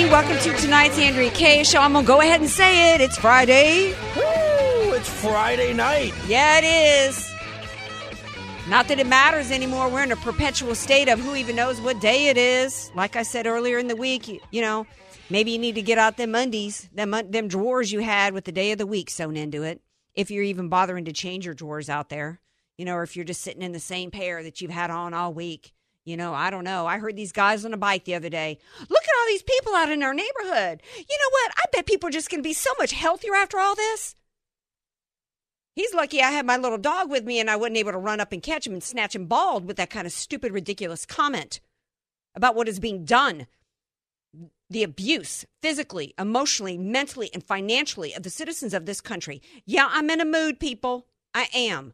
Evening. Welcome to tonight's Andrea Kaye show. I'm going to go ahead and say it. It's Friday. Woo! It's Friday night. Yeah, it is. Not that it matters anymore. We're in a perpetual state of who even knows what day it is. Like I said earlier in the week, you, you know, maybe you need to get out them Mondays, them, them drawers you had with the day of the week sewn into it. If you're even bothering to change your drawers out there, you know, or if you're just sitting in the same pair that you've had on all week. You know, I don't know. I heard these guys on a bike the other day. Look at all these people out in our neighborhood. You know what? I bet people are just going to be so much healthier after all this. He's lucky I had my little dog with me and I wasn't able to run up and catch him and snatch him bald with that kind of stupid, ridiculous comment about what is being done. The abuse, physically, emotionally, mentally, and financially, of the citizens of this country. Yeah, I'm in a mood, people. I am.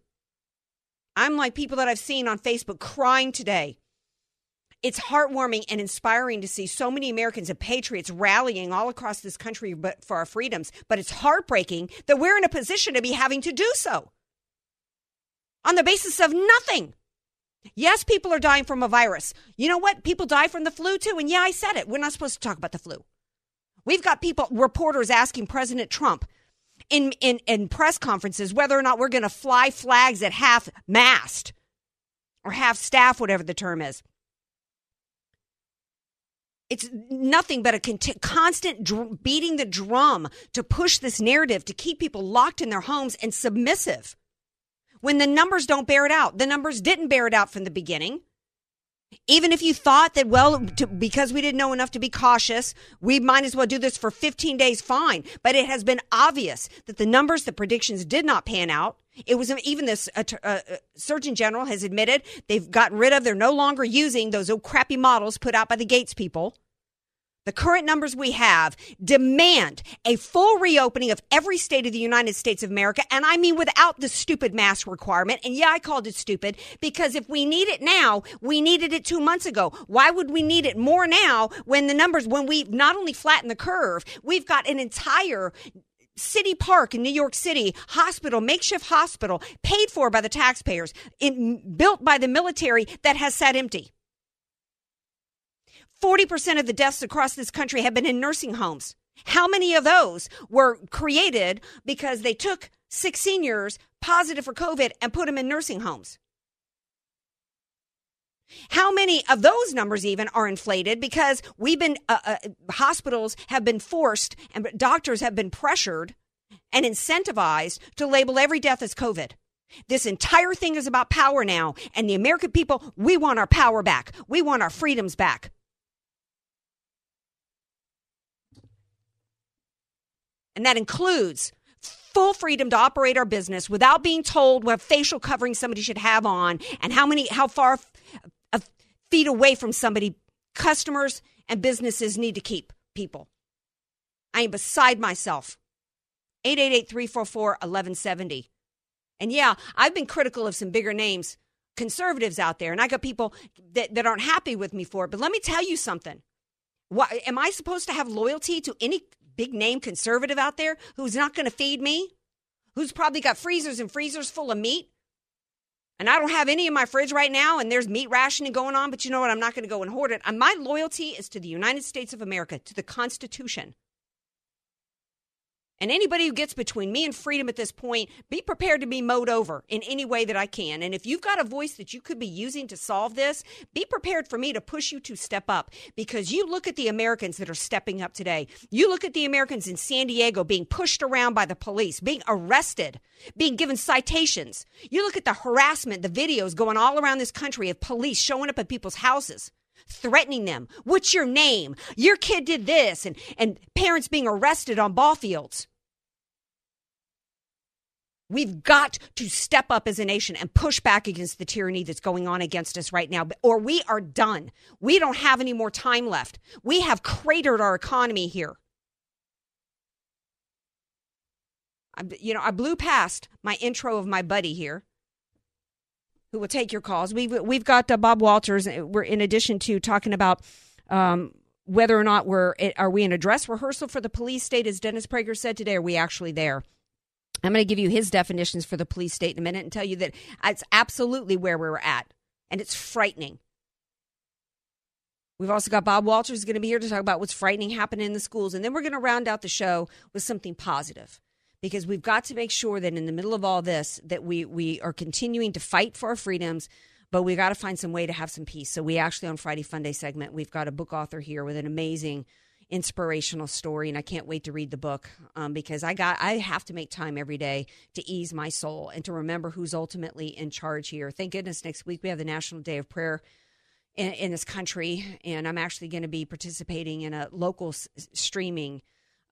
I'm like people that I've seen on Facebook crying today it's heartwarming and inspiring to see so many Americans and patriots rallying all across this country for our freedoms. But it's heartbreaking that we're in a position to be having to do so on the basis of nothing. Yes, people are dying from a virus. You know what? People die from the flu too. And yeah, I said it. We're not supposed to talk about the flu. We've got people, reporters asking President Trump in, in, in press conferences whether or not we're going to fly flags at half mast or half staff, whatever the term is. It's nothing but a cont- constant dr- beating the drum to push this narrative to keep people locked in their homes and submissive. When the numbers don't bear it out, the numbers didn't bear it out from the beginning. Even if you thought that, well, to, because we didn't know enough to be cautious, we might as well do this for 15 days, fine. But it has been obvious that the numbers, the predictions did not pan out. It was even this uh, uh, Surgeon General has admitted they've gotten rid of, they're no longer using those old crappy models put out by the Gates people the current numbers we have demand a full reopening of every state of the United States of America. And I mean without the stupid mask requirement. And yeah, I called it stupid because if we need it now, we needed it two months ago. Why would we need it more now when the numbers, when we've not only flattened the curve, we've got an entire City Park in New York City, hospital, makeshift hospital, paid for by the taxpayers, in, built by the military that has sat empty. 40% of the deaths across this country have been in nursing homes. How many of those were created because they took six seniors positive for COVID and put them in nursing homes? How many of those numbers even are inflated because we've been, uh, uh, hospitals have been forced and doctors have been pressured and incentivized to label every death as COVID? This entire thing is about power now. And the American people, we want our power back. We want our freedoms back. And that includes full freedom to operate our business without being told what facial covering somebody should have on and how many, how far uh, feet away from somebody customers and businesses need to keep people. I am beside myself. 888 344 1170. And yeah, I've been critical of some bigger names, conservatives out there, and I got people that, that aren't happy with me for it. But let me tell you something. What, am I supposed to have loyalty to any big name conservative out there who's not going to feed me, who's probably got freezers and freezers full of meat. And I don't have any in my fridge right now, and there's meat rationing going on, but you know what? I'm not going to go and hoard it. My loyalty is to the United States of America, to the Constitution. And anybody who gets between me and freedom at this point, be prepared to be mowed over in any way that I can. And if you've got a voice that you could be using to solve this, be prepared for me to push you to step up because you look at the Americans that are stepping up today. You look at the Americans in San Diego being pushed around by the police, being arrested, being given citations. You look at the harassment, the videos going all around this country of police showing up at people's houses threatening them. What's your name? Your kid did this, and, and parents being arrested on ball fields. We've got to step up as a nation and push back against the tyranny that's going on against us right now, or we are done. We don't have any more time left. We have cratered our economy here. I, you know, I blew past my intro of my buddy here, who will take your calls. We've we've got uh, Bob Walters. uh, We're in addition to talking about um, whether or not we're are we in a dress rehearsal for the police state, as Dennis Prager said today. Are we actually there? I'm going to give you his definitions for the police state in a minute and tell you that it's absolutely where we're at, and it's frightening. We've also got Bob Walters going to be here to talk about what's frightening happening in the schools, and then we're going to round out the show with something positive because we've got to make sure that in the middle of all this that we we are continuing to fight for our freedoms but we got to find some way to have some peace. So we actually on friday funday segment we've got a book author here with an amazing inspirational story and i can't wait to read the book um, because i got i have to make time every day to ease my soul and to remember who's ultimately in charge here. Thank goodness next week we have the national day of prayer in, in this country and i'm actually going to be participating in a local s- streaming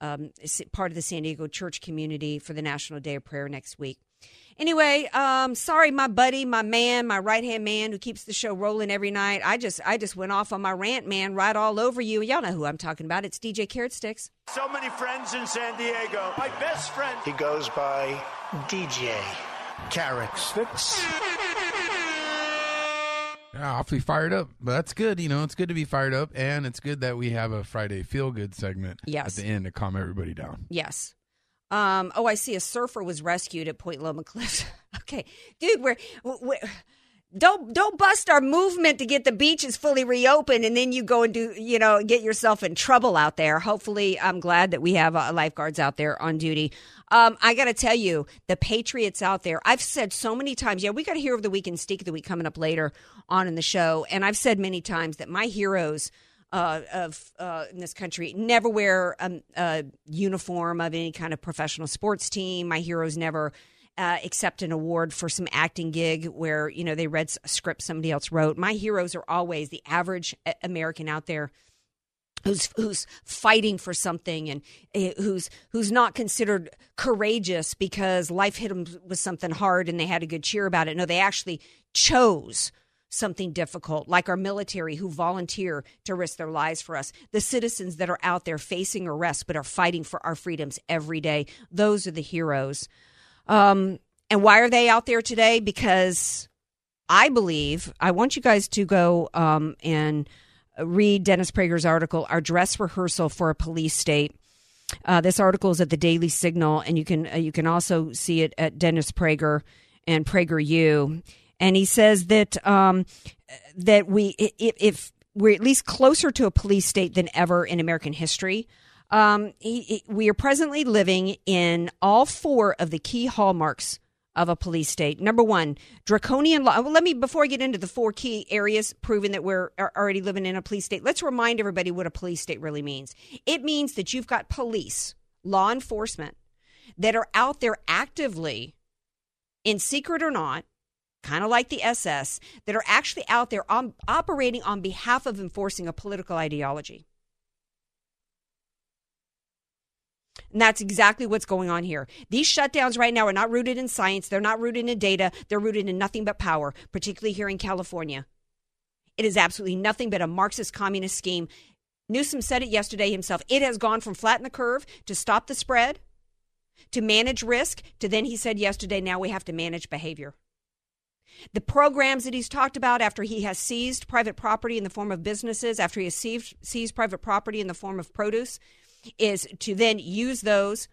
um, part of the San Diego church community for the National Day of Prayer next week. Anyway, um, sorry, my buddy, my man, my right hand man who keeps the show rolling every night. I just, I just went off on my rant, man, right all over you. Y'all know who I'm talking about. It's DJ Carrot Sticks. So many friends in San Diego. My best friend. He goes by DJ Carrot Sticks. Yeah, awfully fired up. But that's good. You know, it's good to be fired up, and it's good that we have a Friday feel good segment Yes. at the end to calm everybody down. Yes. Um, oh, I see. A surfer was rescued at Point Loma Cliffs. okay, dude, we're, we're don't don't bust our movement to get the beaches fully reopened, and then you go and do you know get yourself in trouble out there. Hopefully, I'm glad that we have uh, lifeguards out there on duty. Um, I got to tell you, the Patriots out there. I've said so many times. Yeah, we got a hero of the week and Steak of the week coming up later on in the show, and I've said many times that my heroes uh, of uh, in this country never wear um, a uniform of any kind of professional sports team. My heroes never uh, accept an award for some acting gig where you know they read a script somebody else wrote. My heroes are always the average uh, American out there who's who's fighting for something and uh, who's who's not considered courageous because life hit them with something hard and they had a good cheer about it. No, they actually chose something difficult, like our military who volunteer to risk their lives for us, the citizens that are out there facing arrest but are fighting for our freedoms every day. Those are the heroes. Um, and why are they out there today? Because I believe I want you guys to go um, and read Dennis Prager's article, "Our Dress Rehearsal for a Police State." Uh, this article is at the Daily Signal, and you can uh, you can also see it at Dennis Prager and PragerU. And he says that um, that we if, if we're at least closer to a police state than ever in American history. Um, he, he- we are presently living in all four of the key hallmarks of a police state. Number one, draconian law. Well, let me before I get into the four key areas proving that we're already living in a police state. Let's remind everybody what a police state really means. It means that you've got police, law enforcement, that are out there actively, in secret or not, kind of like the SS, that are actually out there on, operating on behalf of enforcing a political ideology. And that's exactly what's going on here. These shutdowns right now are not rooted in science. They're not rooted in data. They're rooted in nothing but power, particularly here in California. It is absolutely nothing but a Marxist communist scheme. Newsom said it yesterday himself. It has gone from flatten the curve to stop the spread, to manage risk, to then he said yesterday, now we have to manage behavior. The programs that he's talked about after he has seized private property in the form of businesses, after he has seized, seized private property in the form of produce, is to then use those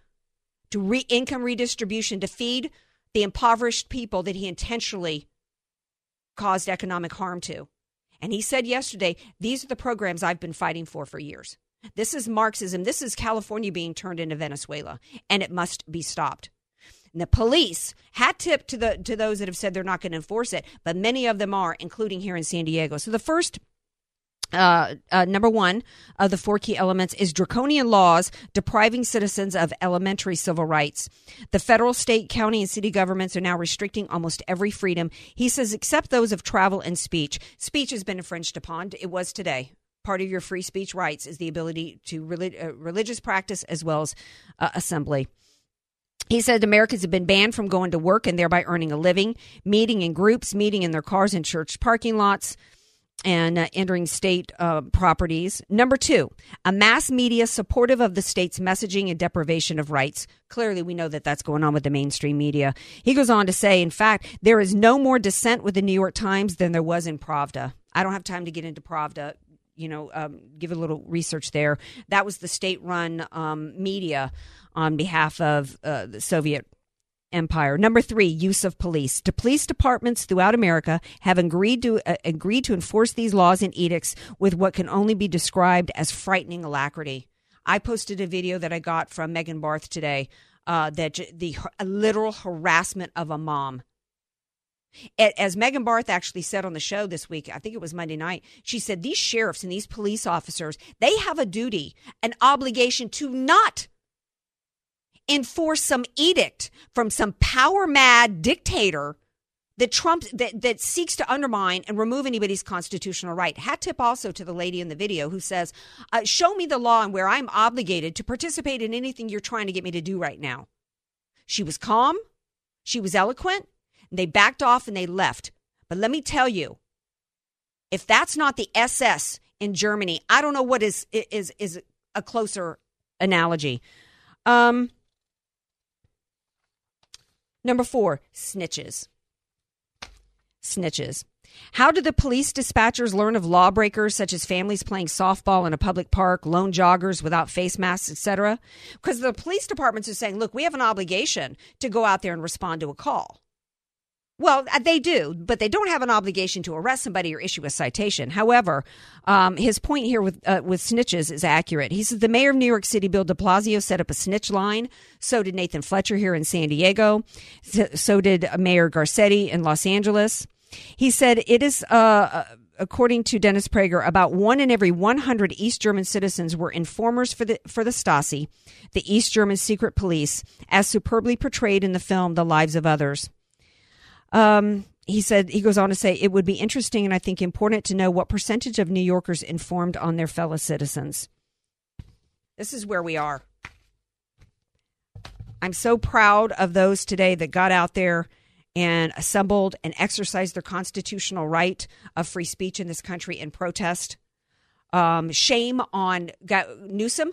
to re- income redistribution to feed the impoverished people that he intentionally caused economic harm to. And he said yesterday, these are the programs I've been fighting for for years. This is Marxism. This is California being turned into Venezuela, and it must be stopped. And the police hat tip to the to those that have said they're not going to enforce it, but many of them are, including here in San Diego. So the first uh, uh, number one of the four key elements is draconian laws depriving citizens of elementary civil rights. The federal, state, county, and city governments are now restricting almost every freedom. He says, except those of travel and speech. Speech has been infringed upon. It was today. Part of your free speech rights is the ability to relig- uh, religious practice as well as uh, assembly. He said Americans have been banned from going to work and thereby earning a living, meeting in groups, meeting in their cars in church parking lots, and uh, entering state uh, properties. Number two, a mass media supportive of the state's messaging and deprivation of rights. Clearly, we know that that's going on with the mainstream media. He goes on to say, in fact, there is no more dissent with the New York Times than there was in Pravda. I don't have time to get into Pravda. You know, um, give a little research there. That was the state-run um, media on behalf of uh, the Soviet empire. Number three, use of police. The police departments throughout America have agreed to uh, agreed to enforce these laws and edicts with what can only be described as frightening alacrity. I posted a video that I got from Megan Barth today. Uh, that the literal harassment of a mom. As Megan Barth actually said on the show this week, I think it was Monday night, she said these sheriffs and these police officers, they have a duty, an obligation to not enforce some edict from some power mad dictator that Trump that, that seeks to undermine and remove anybody's constitutional right. Hat tip also to the lady in the video who says, uh, "Show me the law and where I'm obligated to participate in anything you're trying to get me to do right now." She was calm, she was eloquent. and They backed off and they left. But let me tell you, if that's not the SS in Germany, I don't know what is is is a closer analogy. Um, Number four, snitches. Snitches. How do the police dispatchers learn of lawbreakers such as families playing softball in a public park, lone joggers without face masks, etc.? Because the police departments are saying, look, we have an obligation to go out there and respond to a call. Well, uh, they do, but they don't have an obligation to arrest somebody or issue a citation. However, um, his point here with uh, with snitches is accurate. He says the mayor of New York City, Bill De Blasio, set up a snitch line. So did Nathan Fletcher here in San Diego. So did Mayor Garcetti in Los Angeles. He said it is. Uh, uh according to Dennis Prager, about one in every 100 East German citizens were informers for the for the Stasi, the East German secret police, as superbly portrayed in the film The Lives of Others. Um, he said he goes on to say it would be interesting and I think important to know what percentage of New Yorkers informed on their fellow citizens. This is where we are. I'm so proud of those today that got out there and assembled and exercised their constitutional right of free speech in this country in protest. Um, shame on Newsom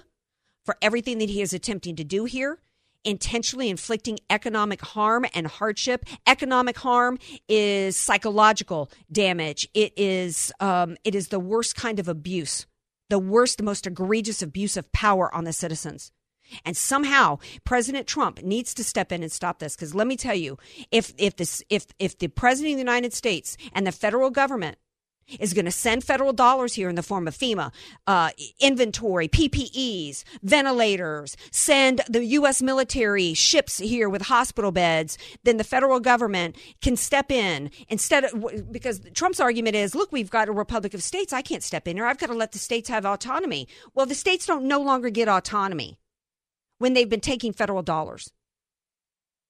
for everything that he is attempting to do here intentionally inflicting economic harm and hardship. Economic harm is psychological damage. It is um, it is the worst kind of abuse, the worst, the most egregious abuse of power on the citizens. And somehow President Trump needs to step in and stop this. Because let me tell you, if if this if if the president of the United States and the federal government is going to send federal dollars here in the form of FEMA, uh, inventory, PPEs, ventilators, send the U.S. military ships here with hospital beds, then the federal government can step in instead of, because Trump's argument is, look, we've got a republic of states. I can't step in here. I've got to let the states have autonomy. Well, the states don't no longer get autonomy when they've been taking federal dollars.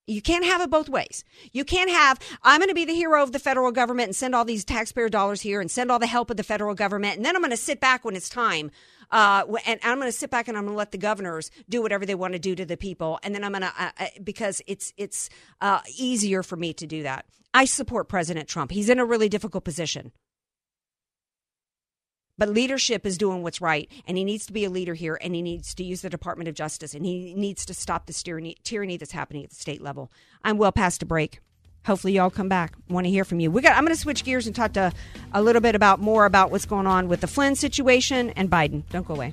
You can't have it both ways. You can't have, I'm going to be the hero of the federal government and send all these taxpayer dollars here and send all the help of the federal government. And then I'm going to sit back when it's time. Uh, and I'm going to sit back and I'm going to let the governors do whatever they want to do to the people. And then I'm going to, uh, uh, because it's, it's uh, easier for me to do that. I support President Trump. He's in a really difficult position. But leadership is doing what's right, and he needs to be a leader here, and he needs to use the Department of Justice, and he needs to stop the tyranny, tyranny that's happening at the state level. I'm well past a break. Hopefully, y'all come back. Want to hear from you. We got. I'm going to switch gears and talk to a little bit about more about what's going on with the Flynn situation and Biden. Don't go away.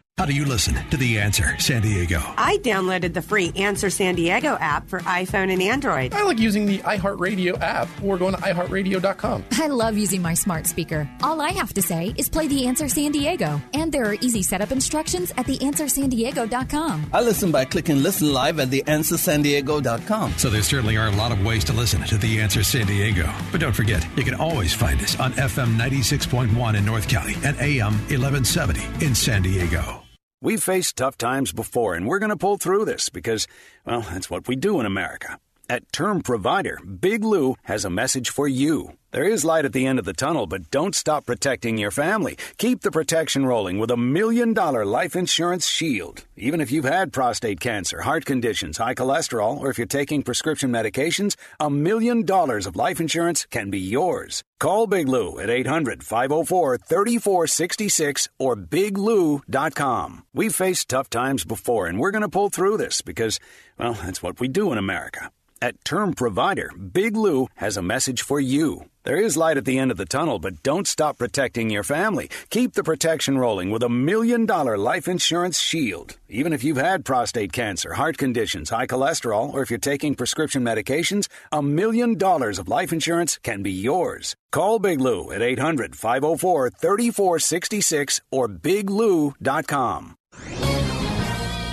How do you listen to The Answer San Diego? I downloaded the free Answer San Diego app for iPhone and Android. I like using the iHeartRadio app or going to iHeartRadio.com. I love using my smart speaker. All I have to say is play The Answer San Diego. And there are easy setup instructions at TheAnswerSanDiego.com. I listen by clicking Listen Live at TheAnswerSanDiego.com. So there certainly are a lot of ways to listen to The Answer San Diego. But don't forget, you can always find us on FM 96.1 in North County and AM 1170 in San Diego. We've faced tough times before, and we're going to pull through this because, well, that's what we do in America. At Term Provider, Big Lou has a message for you. There is light at the end of the tunnel, but don't stop protecting your family. Keep the protection rolling with a million dollar life insurance shield. Even if you've had prostate cancer, heart conditions, high cholesterol, or if you're taking prescription medications, a million dollars of life insurance can be yours. Call Big Lou at 800 504 3466 or biglou.com. We've faced tough times before, and we're going to pull through this because, well, that's what we do in America. At Term Provider, Big Lou has a message for you. There is light at the end of the tunnel, but don't stop protecting your family. Keep the protection rolling with a million dollar life insurance shield. Even if you've had prostate cancer, heart conditions, high cholesterol, or if you're taking prescription medications, a million dollars of life insurance can be yours. Call Big Lou at 800 504 3466 or biglou.com.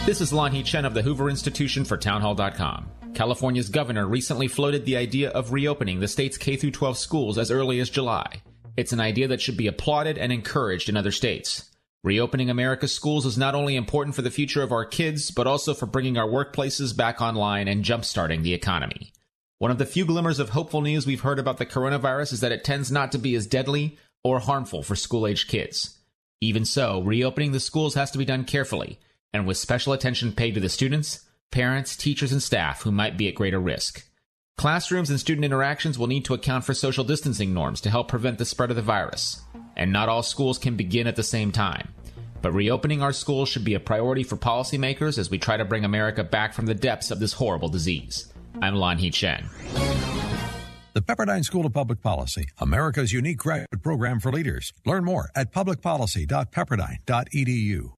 This is Lanhee Chen of the Hoover Institution for Townhall.com. California's governor recently floated the idea of reopening the state's K 12 schools as early as July. It's an idea that should be applauded and encouraged in other states. Reopening America's schools is not only important for the future of our kids, but also for bringing our workplaces back online and jumpstarting the economy. One of the few glimmers of hopeful news we've heard about the coronavirus is that it tends not to be as deadly or harmful for school aged kids. Even so, reopening the schools has to be done carefully and with special attention paid to the students, parents, teachers, and staff who might be at greater risk. Classrooms and student interactions will need to account for social distancing norms to help prevent the spread of the virus. And not all schools can begin at the same time. But reopening our schools should be a priority for policymakers as we try to bring America back from the depths of this horrible disease. I'm Lanhee Chen. The Pepperdine School of Public Policy, America's unique graduate program for leaders. Learn more at publicpolicy.pepperdine.edu.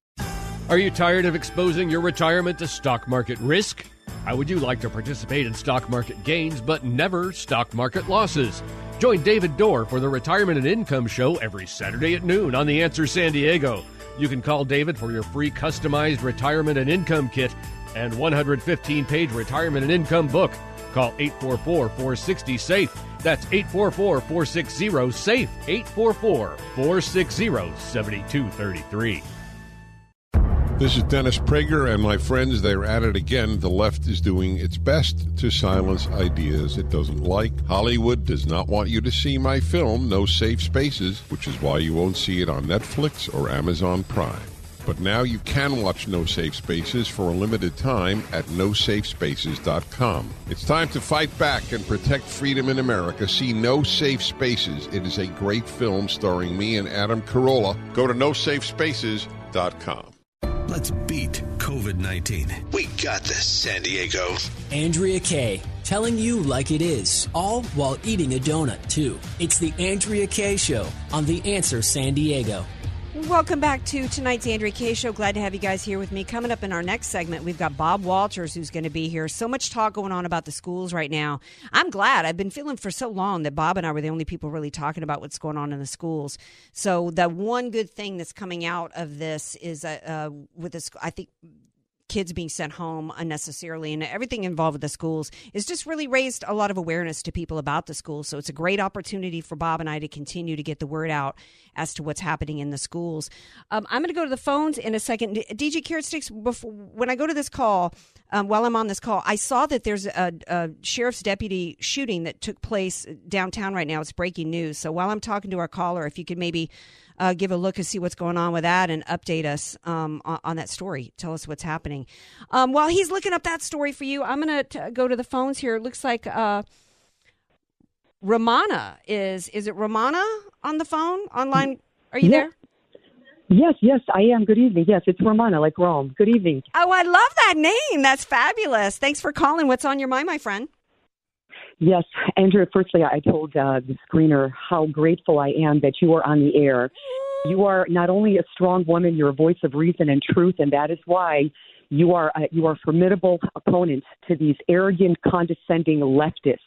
Are you tired of exposing your retirement to stock market risk? How would you like to participate in stock market gains but never stock market losses? Join David Dorr for the Retirement and Income Show every Saturday at noon on The Answer San Diego. You can call David for your free customized retirement and income kit and 115 page retirement and income book. Call 844 460 SAFE. That's 844 460 SAFE. 844 460 7233. This is Dennis Prager and my friends. They're at it again. The left is doing its best to silence ideas it doesn't like. Hollywood does not want you to see my film, No Safe Spaces, which is why you won't see it on Netflix or Amazon Prime. But now you can watch No Safe Spaces for a limited time at nosafespaces.com. It's time to fight back and protect freedom in America. See No Safe Spaces. It is a great film starring me and Adam Carolla. Go to nosafespaces.com. Let's beat COVID 19. We got this, San Diego. Andrea Kaye, telling you like it is, all while eating a donut, too. It's the Andrea Kaye Show on The Answer San Diego. Welcome back to tonight's Andrea Kaye Show. Glad to have you guys here with me. Coming up in our next segment, we've got Bob Walters who's going to be here. So much talk going on about the schools right now. I'm glad. I've been feeling for so long that Bob and I were the only people really talking about what's going on in the schools. So the one good thing that's coming out of this is uh, uh, with this, I think kids being sent home unnecessarily and everything involved with the schools is just really raised a lot of awareness to people about the schools. So it's a great opportunity for Bob and I to continue to get the word out as to what's happening in the schools. Um, I'm going to go to the phones in a second. DJ Carrot Sticks, before, when I go to this call, um, while I'm on this call, I saw that there's a, a sheriff's deputy shooting that took place downtown right now. It's breaking news. So while I'm talking to our caller, if you could maybe uh, give a look and see what's going on with that and update us um, on, on, that story. Tell us what's happening. Um, while he's looking up that story for you, I'm going to go to the phones here. It looks like uh, Romana is. Is it Romana on the phone online? Are you yeah. there? Yes, yes, I am. Good evening. Yes, it's Romana, like Rome. Good evening. Oh, I love that name. That's fabulous. Thanks for calling. What's on your mind, my friend? Yes, Andrew, firstly, I told uh, the screener how grateful I am that you are on the air You are not only a strong woman, you're a voice of reason and truth, and that is why you are a, you are a formidable opponent to these arrogant, condescending leftists.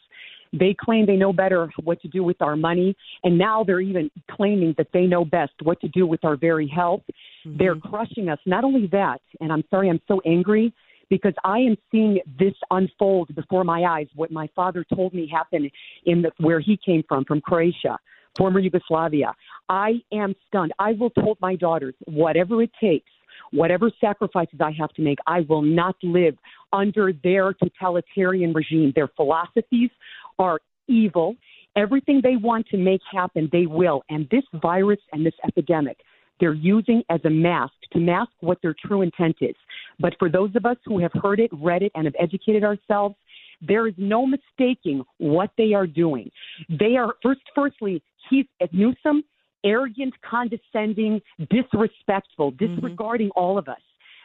They claim they know better what to do with our money, and now they're even claiming that they know best what to do with our very health. Mm-hmm. They're crushing us. Not only that, and I'm sorry, I'm so angry because I am seeing this unfold before my eyes. What my father told me happened in the, where he came from, from Croatia, former Yugoslavia. I am stunned. I will told my daughters, whatever it takes, whatever sacrifices I have to make, I will not live under their totalitarian regime. Their philosophies are evil. Everything they want to make happen, they will. And this virus and this epidemic, they're using as a mask to mask what their true intent is. But for those of us who have heard it, read it, and have educated ourselves, there is no mistaking what they are doing. They are first, firstly, he's at Newsom, arrogant, condescending, disrespectful, Mm-hmm. disregarding all of us.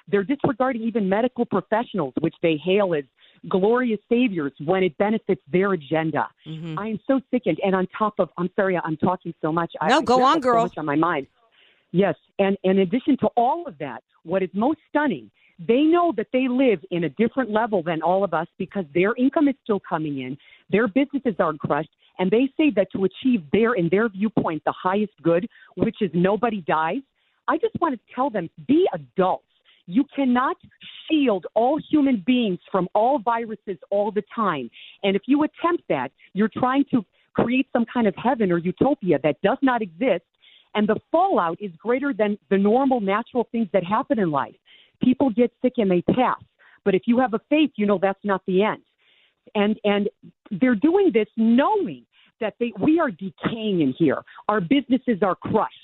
They're disregarding even medical professionals, which they hail as glorious saviors when it benefits their agenda. Mm-hmm. I am so sickened. And on top of, I'm sorry, I'm talking so much. No, I go on, girl. So much on my mind. Yes, and, and in addition to all of that, what is most stunning, they know that they live in a different level than all of us because their income is still coming in, their businesses aren't crushed, and they say that to achieve their, in their viewpoint, the highest good, which is nobody dies. I just want to tell them, be adults. You cannot shield all human beings from all viruses all the time. And if you attempt that, you're trying to create some kind of heaven or utopia that does not exist. And the fallout is greater than the normal natural things that happen in life. People get sick and they pass. But if you have a faith, you know that's not the end. And and they're doing this knowing that they we are decaying in here. Our businesses are crushed.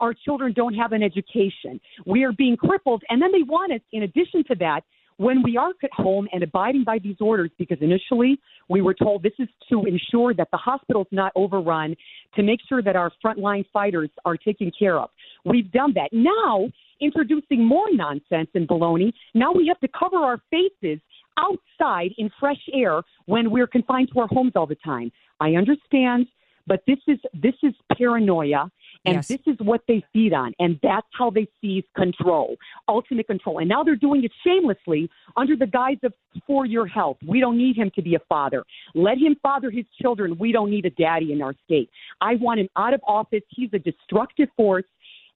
Our children don't have an education. We are being crippled. And then they want us, in addition to that, when we are at home and abiding by these orders, because initially we were told this is to ensure that the hospital's not overrun, to make sure that our frontline fighters are taken care of. We've done that. Now, introducing more nonsense and baloney, now we have to cover our faces outside in fresh air when we're confined to our homes all the time. I understand, but this is this is paranoia and Yes. this is what they feed on and that's how they seize control ultimate control. And now they're doing it shamelessly under the guise of for your health we don't need him to be a father. Let him father his children we don't need a daddy in our state. I want him out of office. He's a destructive force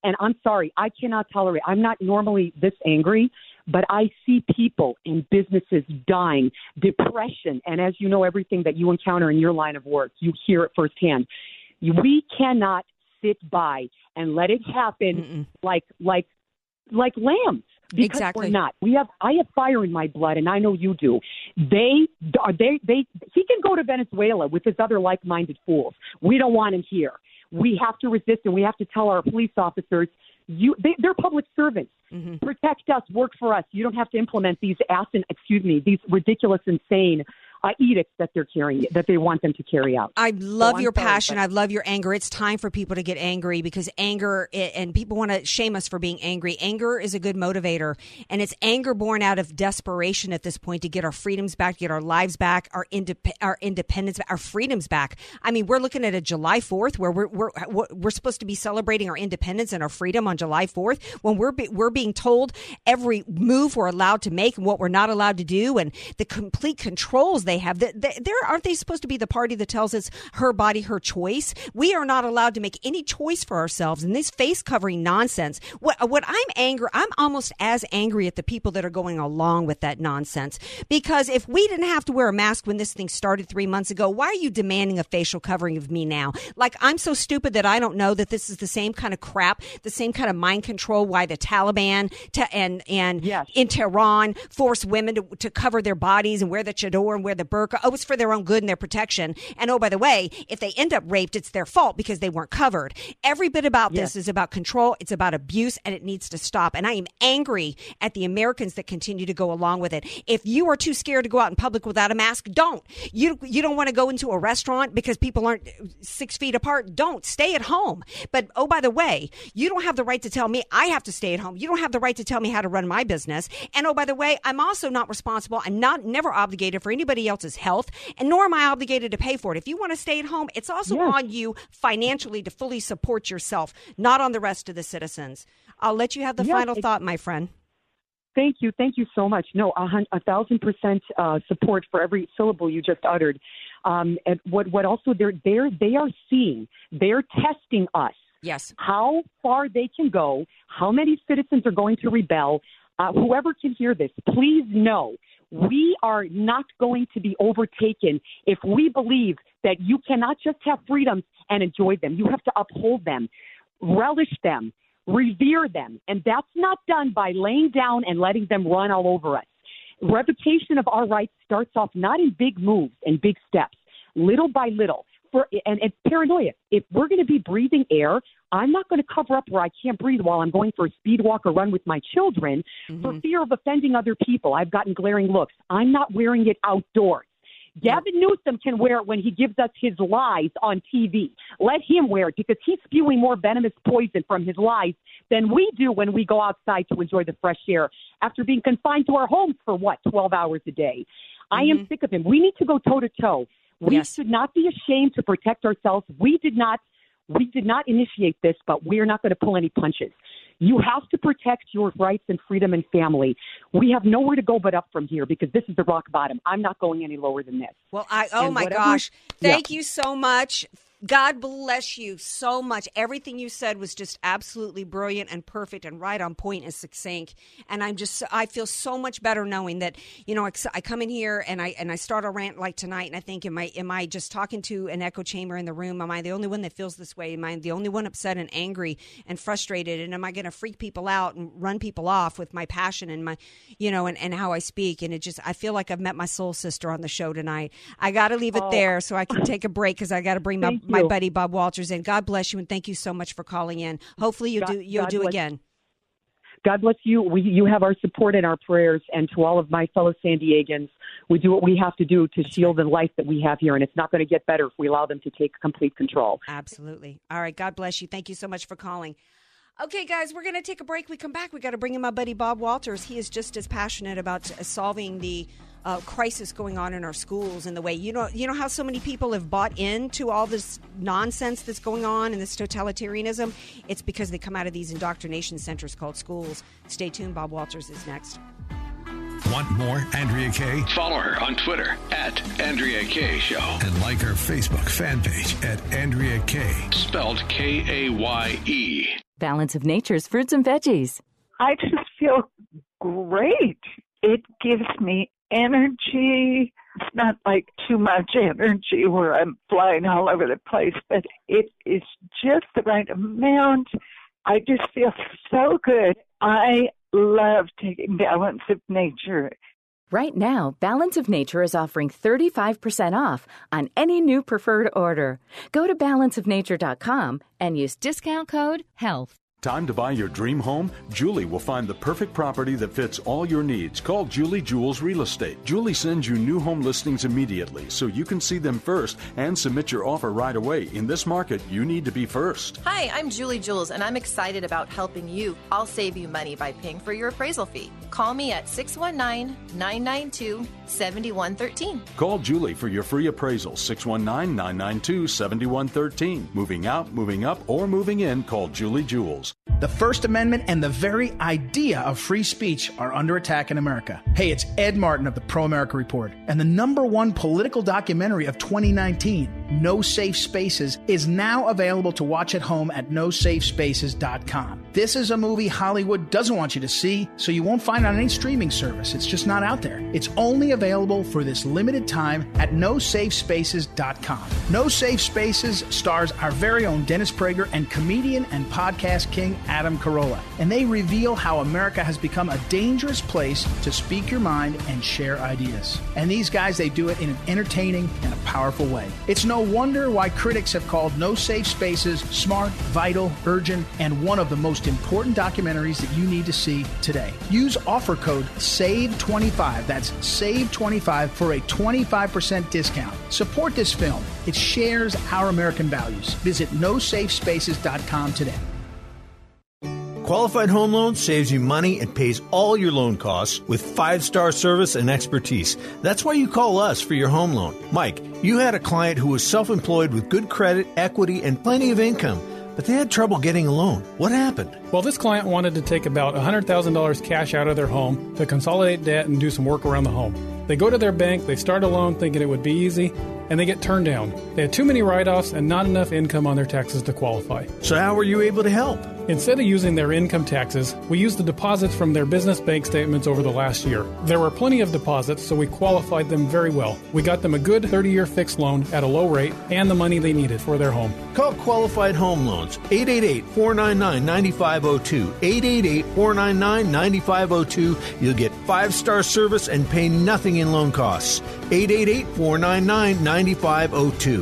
and i'm sorry i cannot tolerate i'm not normally this angry but I see people and businesses dying, depression, and as you know, everything that you encounter in your line of work, you hear it firsthand. We cannot sit by and let it happen like like like lambs because Exactly. we're not. We have I have fire in my blood, and I know you do. They are they they. He can go to Venezuela with his other like-minded fools. We don't want him here. We have to resist, and we have to tell our police officers. You, they, they're public servants. Mm-hmm. Protect us, work for us. You don't have to implement these asin, excuse me, these ridiculous, insane uh, edicts that they're carrying, that they want them to carry out. I love I'm your sorry, passion. but- I love your anger. It's time for people to get angry because anger, and people want to shame us for being angry. Anger is a good motivator, and it's anger born out of desperation at this point to get our freedoms back, get our lives back, our indep- our independence, our freedoms back. I mean, we're looking at a July Fourth where we're we're we're supposed to be celebrating our independence and our freedom on July Fourth when we're be, we're being told every move we're allowed to make and what we're not allowed to do, and the complete controls they have. That there aren't they supposed to be the party that tells us her body, her choice? We are not allowed to make any choice for ourselves. And this face covering nonsense. What what I'm angry, I'm almost as angry at the people that are going along with that nonsense. Because if we didn't have to wear a mask when this thing started three months ago, why are you demanding a facial covering of me now? Like I'm so stupid that I don't know that this is the same kind of crap, the same kind of mind control. Why the Taliban to, and and in Tehran force women to, to cover their bodies and wear the chador and wear the burqa. Oh, it's for their own good and their protection. And oh, by the way, if they end up raped, it's their fault because they weren't covered. Every bit about this is about control. It's about abuse, and it needs to stop. And I am angry at the Americans that continue to go along with it. If you are too scared to go out in public without a mask, don't. You you don't want to go into a restaurant because people aren't six feet apart. Don't stay at home. But oh, by the way, you don't have the right to tell me I have to stay at home. You don't have the right to tell me how to run my business. And oh, by the way, I'm also not responsible. I'm not never obligated for anybody somebody else's health, and nor am I obligated to pay for it. If you want to stay at home, it's also Yes. on you financially to fully support yourself, not on the rest of the citizens. I'll let you have the Yes, final it- thought, my friend. Thank you, thank you so much. No, a, hun- a thousand percent uh, support for every syllable you just uttered. Um, and what what also they're they're they are seeing, they're testing us. Yes. How far they can go, how many citizens are going to rebel. Uh, whoever can hear this, please know we are not going to be overtaken if we believe that you cannot just have freedoms and enjoy them. You have to uphold them, relish them, revere them. And that's not done by laying down and letting them run all over us. Revocation of our rights starts off not in big moves and big steps, little by little. For and it's paranoia. If we're going to be breathing air, I'm not going to cover up where I can't breathe while I'm going for a speed walk or run with my children for mm-hmm. fear of offending other people. I've gotten glaring looks. I'm not wearing it outdoors. Gavin Newsom can wear it when he gives us his lies on TV. Let him wear it because he's spewing more venomous poison from his lies than we do when we go outside to enjoy the fresh air after being confined to our homes for what, 12 hours a day. I am mm-hmm. sick of him. We need to go toe to toe. We should not be ashamed to protect ourselves. We did not we did not initiate this, but we are not going to pull any punches. You have to protect your rights and freedom and family. We have nowhere to go but up from here because this is the rock bottom. I'm not going any lower than this. Well, I oh And my whatever- gosh. Yeah. Thank you so much. God bless you so much. Everything you said was just absolutely brilliant and perfect and right on point and succinct. And I'm just I feel so much better knowing that you know I, come in here and I and I start a rant like tonight and I think am I am I just talking to an echo chamber in the room? Am I the only one that feels this way? Am I the only one upset and angry and frustrated? And am I going to freak people out and run people off with my passion and my you know and and how I speak? And it just I feel like I've met my soul sister on the show tonight. I got to leave it Oh. there so I can take a break because I got to bring my, my you. buddy Bob Walters in. God bless you and thank you so much for calling in. Hopefully you'll God- do you'll God do bless- again. God bless you. We, you have our support and our prayers. And to all of my fellow San Diegans, we do what we have to do to shield the life that we have here. And it's not going to get better if we allow them to take complete control. Absolutely. All right. God bless you. Thank you so much for calling. Okay, guys, we're going to take a break. We come back. We got to bring in my buddy Bob Walters. He is just as passionate about uh, solving the uh, crisis going on in our schools and the way you know you know how so many people have bought into all this nonsense that's going on and this totalitarianism. It's because they come out of these indoctrination centers called schools. Stay tuned. Bob Walters is next. Want more Andrea Kaye? Follow her on Twitter at Andrea Kaye Show. And like her Facebook fan page at Andrea Kaye. Spelled K A Y E. Balance of Nature's fruits and veggies. I just feel great. It gives me energy. It's not like too much energy where I'm flying all over the place, but it is just the right amount. I just feel so good. I love taking Balance of Nature. Right now, Balance of Nature is offering 35% off on any new preferred order. Go to balanceofnature.com and use discount code HEALTH. Time to buy your dream home? Julie will find the perfect property that fits all your needs. Call Julie Jules Real Estate. Julie sends you new home listings immediately so you can see them first and submit your offer right away. In this market, you need to be first. Hi, I'm Julie Jules, and I'm excited about helping you. I'll save you money by paying for your appraisal fee. Call me at 619 992 7113. Call Julie for your free appraisal 619 992 7113. Moving out, moving up, or moving in, call Julie Jules. The First Amendment and the very idea of free speech are under attack in America. Hey, it's Ed Martin of the Pro America Report, and the number one political documentary of 2019, No Safe Spaces, is now available to watch at home at nosafespaces.com. This is a movie Hollywood doesn't want you to see, so you won't find it on any streaming service. It's just not out there. It's only available for this limited time at nosafespaces.com. No Safe Spaces stars our very own Dennis Prager and comedian and podcast king Adam Carolla, and they reveal how America has become a dangerous place to speak your mind and share ideas. And these guys, they do it in an entertaining and a powerful way. It's no wonder why critics have called No Safe Spaces smart, vital, urgent, and one of the most important documentaries that you need to see today. Use offer code SAVE25, that's SAVE25 for a 25% discount. Support this film. It shares our American values. Visit nosafespaces.com today. Qualified Home Loans saves you money and pays all your loan costs with five star service and expertise. That's why you call us for your home loan. Mike, you had a client who was self employed with good credit, equity, and plenty of income, but they had trouble getting a loan. What happened? Well, this client wanted to take about $100,000 cash out of their home to consolidate debt and do some work around the home. They go to their bank, they start a loan thinking it would be easy, and they get turned down. They had too many write offs and not enough income on their taxes to qualify. So, how were you able to help? Instead of using their income taxes, we used the deposits from their business bank statements over the last year. There were plenty of deposits, so we qualified them very well. We got them a good 30 year fixed loan at a low rate and the money they needed for their home. Call Qualified Home Loans 888 499 9502. 888 499 9502. You'll get five star service and pay nothing in loan costs. 888 499 9502.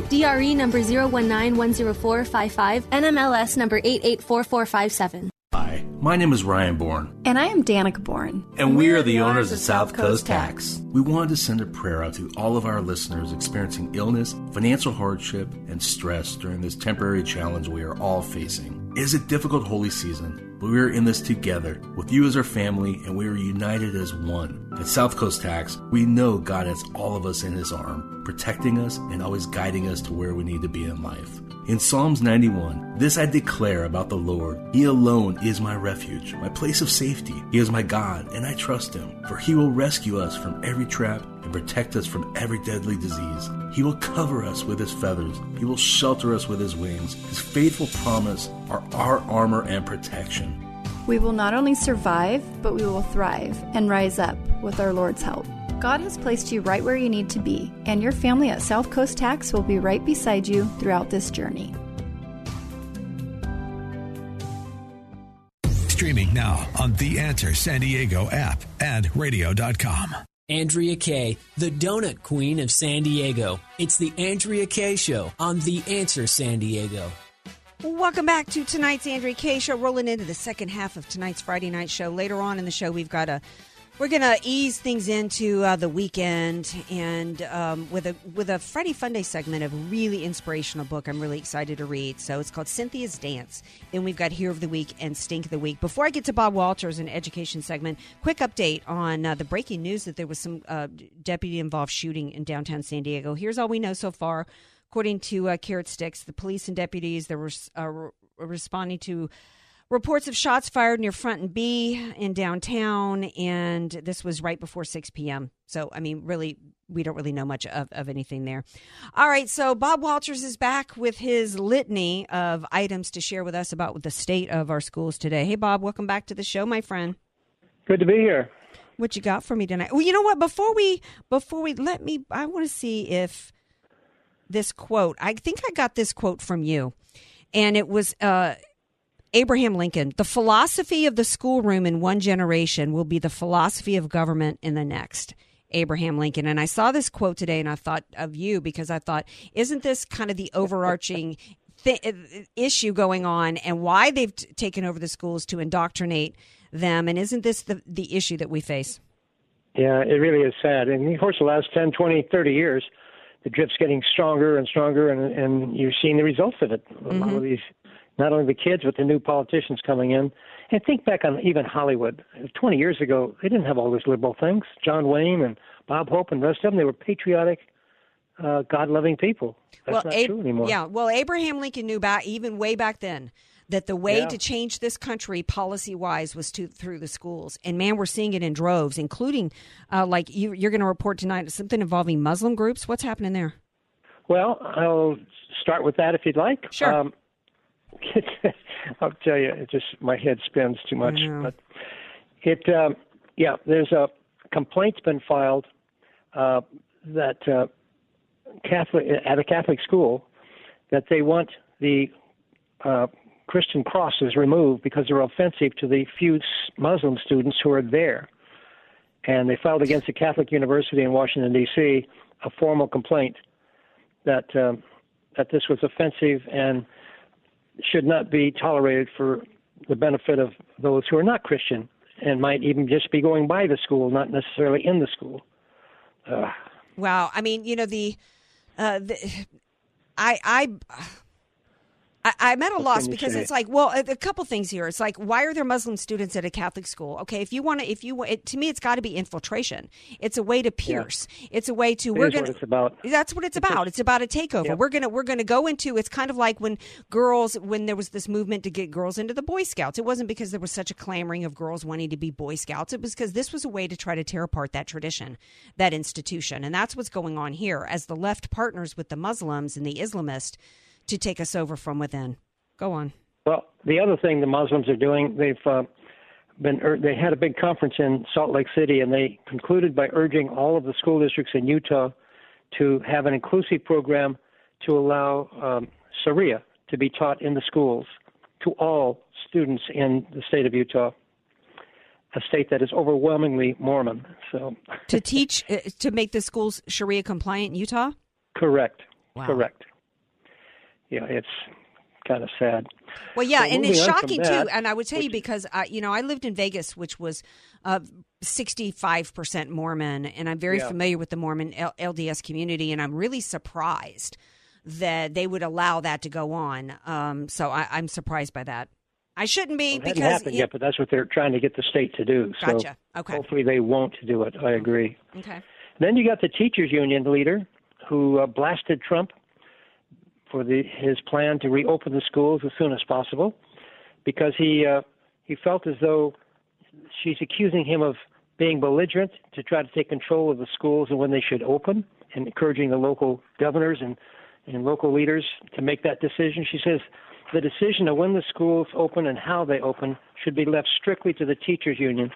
DRE number 019-10455, NMLS number 884457. Hi, my name is Ryan Bourne. And I am Danica Bourne. And we are the owners of South Coast Tax. We wanted to send a prayer out to all of our listeners experiencing illness, financial hardship, and stress during this temporary challenge we are all facing. It is a difficult holy season, but we are in this together with you as our family, and we are united as one. At South Coast Tax, we know God has all of us in His arm, protecting us and always guiding us to where we need to be in life. In Psalms 91, this I declare about the Lord He alone is my refuge, my place of safety. He is my God, and I trust Him, for He will rescue us from every trap and protect us from every deadly disease. He will cover us with His feathers, He will shelter us with His wings. His faithful promise are our armor and protection. We will not only survive, but we will thrive and rise up with our Lord's help. God has placed you right where you need to be, and your family at South Coast Tax will be right beside you throughout this journey. Streaming now on The Answer San Diego app and radio.com. Andrea Kaye, the donut queen of San Diego. It's the Andrea Kaye Show on The Answer San Diego. Welcome back to tonight's Andrea Kaye Show. Rolling into the second half of tonight's Friday night show. Later on in the show, we've got a we're gonna ease things into uh, the weekend and um, with a with a Friday Fun Day segment of a really inspirational book. I'm really excited to read. So it's called Cynthia's Dance, and we've got Hero of the Week and Stink of the Week. Before I get to Bob Walters and education segment, quick update on uh, the breaking news that there was some uh, deputy involved shooting in downtown San Diego. Here's all we know so far. According to uh, Carrot Sticks, the police and deputies that were uh, responding to reports of shots fired near Front and B in downtown, and this was right before 6 p.m. So, I mean, really, we don't really know much of, of anything there. All right, so Bob Walters is back with his litany of items to share with us about the state of our schools today. Hey, Bob, welcome back to the show, my friend. Good to be here. What you got for me tonight? Well, you know what? Before we before we let me, I want to see if this quote. I think I got this quote from you, and it was uh, Abraham Lincoln. The philosophy of the schoolroom in one generation will be the philosophy of government in the next. Abraham Lincoln. And I saw this quote today, and I thought of you because I thought, isn't this kind of the overarching th- uh, issue going on, and why they've t- taken over the schools to indoctrinate them? And isn't this the the issue that we face? Yeah, it really is sad. And of course, the last 10, 20, 30 years, the drift's getting stronger and stronger, and, and you're seeing the results of it. A lot of mm-hmm. these, not only the kids, but the new politicians coming in. And think back on even Hollywood. 20 years ago, they didn't have all these liberal things. John Wayne and Bob Hope and the rest of them, they were patriotic, uh, God-loving people. That's not Ab- true anymore. Yeah, well, Abraham Lincoln knew back even way back then that the way Yeah. to change this country policy wise was to through the schools. And man, we're seeing it in droves, including uh, like you, you're going to report tonight something involving Muslim groups. What's happening there? Well, I'll start with that if you'd like. Sure. Um, I'll tell you, it just my head spins too much. But it, um, yeah, there's a complaint's been filed uh, that uh, Catholic at a Catholic school that they want the uh, Christian crosses removed because they're offensive to the few Muslim students who are there. And they filed against a Catholic university in Washington D.C. a formal complaint that um, that this was offensive and should not be tolerated for the benefit of those who are not Christian and might even just be going by the school, not necessarily in the school. Wow. I mean, you know the, uh, the I I I, I'm at a loss because it's like, well, a, a couple things here. It's like, why are there Muslim students at a Catholic school? Okay, if you want to, if you, it, to me, it's got to be infiltration. It's a way to pierce. It's a way to. It we're gonna. what it's about. That's what it's about. It's about a takeover. We're gonna we're gonna go into. It's kind of like when girls when there was this movement to get girls into the Boy Scouts. It wasn't because there was such a clamoring of girls wanting to be Boy Scouts. It was because this was a way to try to tear apart that tradition, that institution, and that's what's going on here as the left partners with the Muslims and the Islamists to take us over from within. Go on. Well, the other thing the Muslims are doing, they've uh, been ur- they had a big conference in Salt Lake City, and they concluded by urging all of the school districts in Utah to have an inclusive program to allow um, Sharia to be taught in the schools to all students in the state of Utah, a state that is overwhelmingly Mormon. So, to teach uh, to make the schools Sharia compliant in Utah. correct, Wow. correct. Yeah, it's kind of sad. Well, yeah, So and it's moving on from shocking that, too. And I would tell you because uh, you know I lived in Vegas, which was uh, sixty-five percent Mormon, and I'm very Yeah. familiar with the Mormon L- LDS community, and I'm really surprised that they would allow that to go on. Um, so I, I'm surprised by that. I shouldn't be It hasn't because happened yet, but that's what they're trying to get the state to do. So Gotcha. Okay. hopefully they won't do it. I agree. okay. Then you got the teachers union leader who uh, blasted Trump for the, his plan to reopen the schools as soon as possible because he uh, he felt as though she's accusing him of being belligerent to try to take control of the schools and when they should open and encouraging the local governors and and local leaders to make that decision. She says the decision of when the schools open and how they open should be left strictly to the teachers union.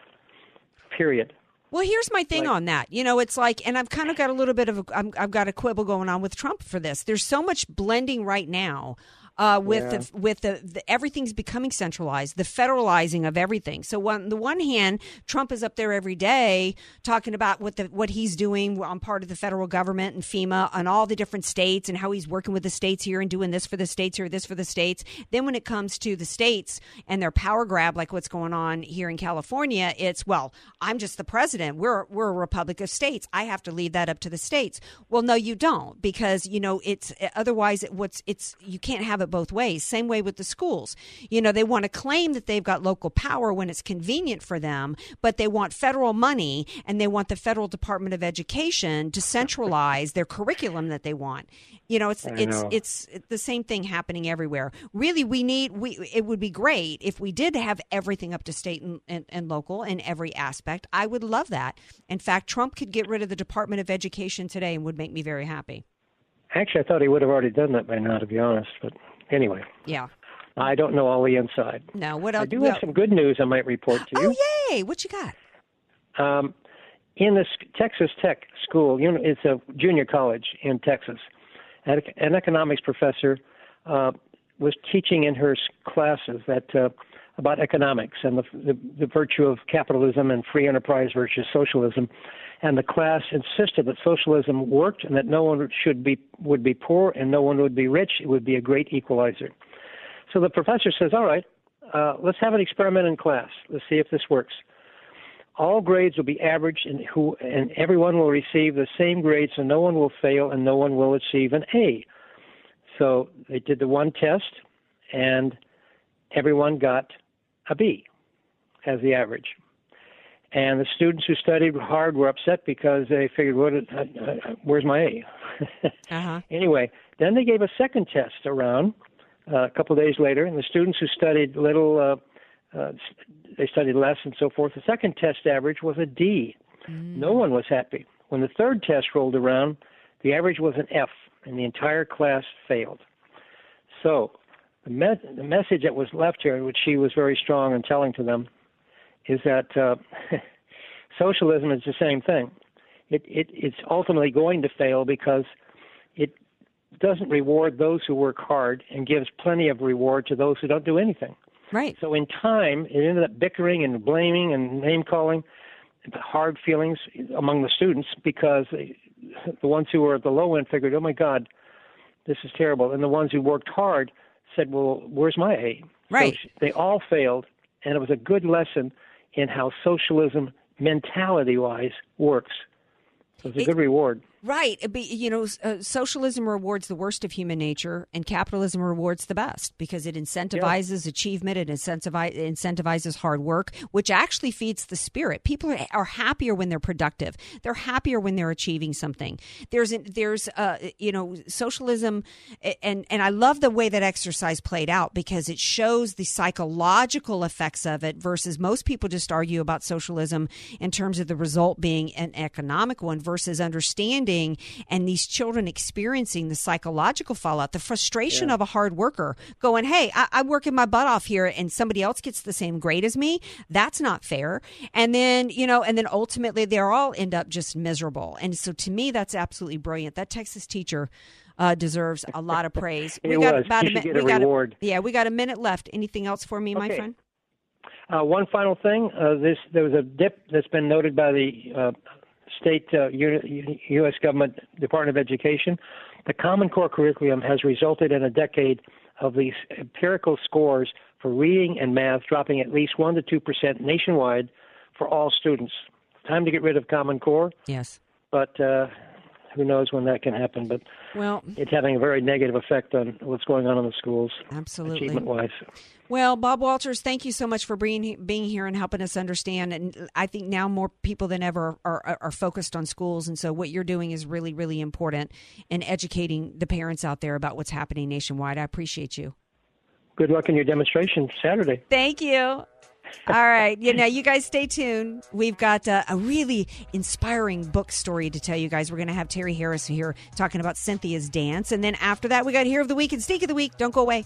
Period. Well, here's my thing on that. You know, it's like, and I've kind of got a little bit of, a, I'm, I've got a quibble going on with Trump for this. There's so much blending right now. Uh, with Yeah. the, with the, the everything's becoming centralized, the federalizing of everything. So on the one hand, Trump is up there every day talking about what the what he's doing on part of the federal government and FEMA and all the different states and how he's working with the states here and doing this for the states here, this for the states. Then when it comes to the states and their power grab, like what's going on here in California, it's well, I'm just the president. We're we're a republic of states. I have to leave that up to the states. Well, no, you don't because you know it's otherwise it, what's it's you can't have it both ways. Same way with the schools. You know they want to claim that they've got local power when it's convenient for them, but they want federal money and they want the federal Department of Education to centralize their curriculum that they want. You know, it's it's know. it's the same thing happening everywhere. Really, we need we. It would be great if we did have everything up to state and, and, and local in every aspect. I would love that. In fact, Trump could get rid of the Department of Education today and would make me very happy. Actually, I thought he would have already done that by now, to be honest. But anyway, Yeah. I don't know all the inside. No. What else? I do have some good news I might report to you. Oh, yay! What you got? Um, in this Texas Tech school, you know, it's a junior college in Texas. An an economics professor uh, was teaching in her classes that uh, about economics and the, the the virtue of capitalism and free enterprise versus socialism. And the class insisted that socialism worked and that no one should be would be poor and no one would be rich. It would be a great equalizer. So the professor says, "All right, uh, let's have an experiment in class. Let's see if this works." all grades will be averaged and who and everyone will receive the same grades so no one will fail and no one will achieve an A. So they did the one test and everyone got a B as the average. And the students who studied hard were upset because they figured, what, uh, where's my A? Uh-huh. Anyway, then they gave a second test around uh, a couple of days later, and the students who studied little, uh, uh, they studied less and so forth. The second test average was a D. No one was happy. When the third test rolled around, the average was an F, and the entire class failed. So, the, me- the message that was left here, which she was very strong in telling to them, is that uh, socialism is the same thing. It, it, it's ultimately going to fail because it doesn't reward those who work hard and gives plenty of reward to those who don't do anything. Right. So in time, it ended up bickering and blaming and name calling, hard feelings among the students because the ones who were at the low end figured, "Oh my God, this is terrible," and the ones who worked hard said, "Well, where's my A?" Right. So they all failed, and it was a good lesson in how socialism, mentality-wise, works. So it's a good reward. Right. Be, you know, uh, socialism rewards the worst of human nature, and capitalism rewards the best because it incentivizes achievement. It incentivi- incentivizes hard work, which actually feeds the spirit. People are, are happier when they're productive. They're happier when they're achieving something. There's there's uh, you know socialism, and and I love the way that exercise played out because it shows the psychological effects of it versus most people just argue about socialism in terms of the result being an economic one versus understanding and these children experiencing the psychological fallout, the frustration Yeah. of a hard worker going, Hey, I, I'm working my butt off here and somebody else gets the same grade as me. That's not fair. And then, you know, and then ultimately they all end up just miserable. And so to me, that's absolutely brilliant. That Texas teacher. Uh, deserves a lot of praise. It was. He should mi- get we a got reward. yeah, we got a minute left. Anything else for me, my friend? Uh, one final thing: uh, this there was a dip that's been noted by the uh, state uh, uni- U.S. government Department of Education. The Common Core curriculum has resulted in a decade of these empirical scores for reading and math dropping at least one to two percent nationwide for all students. Time to get rid of Common Core. Yes. But uh, who knows when that can happen? But Well, it's having a very negative effect on what's going on in the schools, Absolutely. achievement-wise. Well, Bob Walters, thank you so much for being being here and helping us understand. And I think now more people than ever are, are, are focused on schools, and so what you're doing is really, really important in educating the parents out there about what's happening nationwide. I appreciate you. Good luck in your demonstration Saturday. Thank you. All right. You know, you guys stay tuned. We've got uh, a really inspiring book story to tell you guys. We're going to have Terry Harris here talking about Cynthia's dance. And then after that, we got Hero of the Week and Sneak of the Week. Don't go away.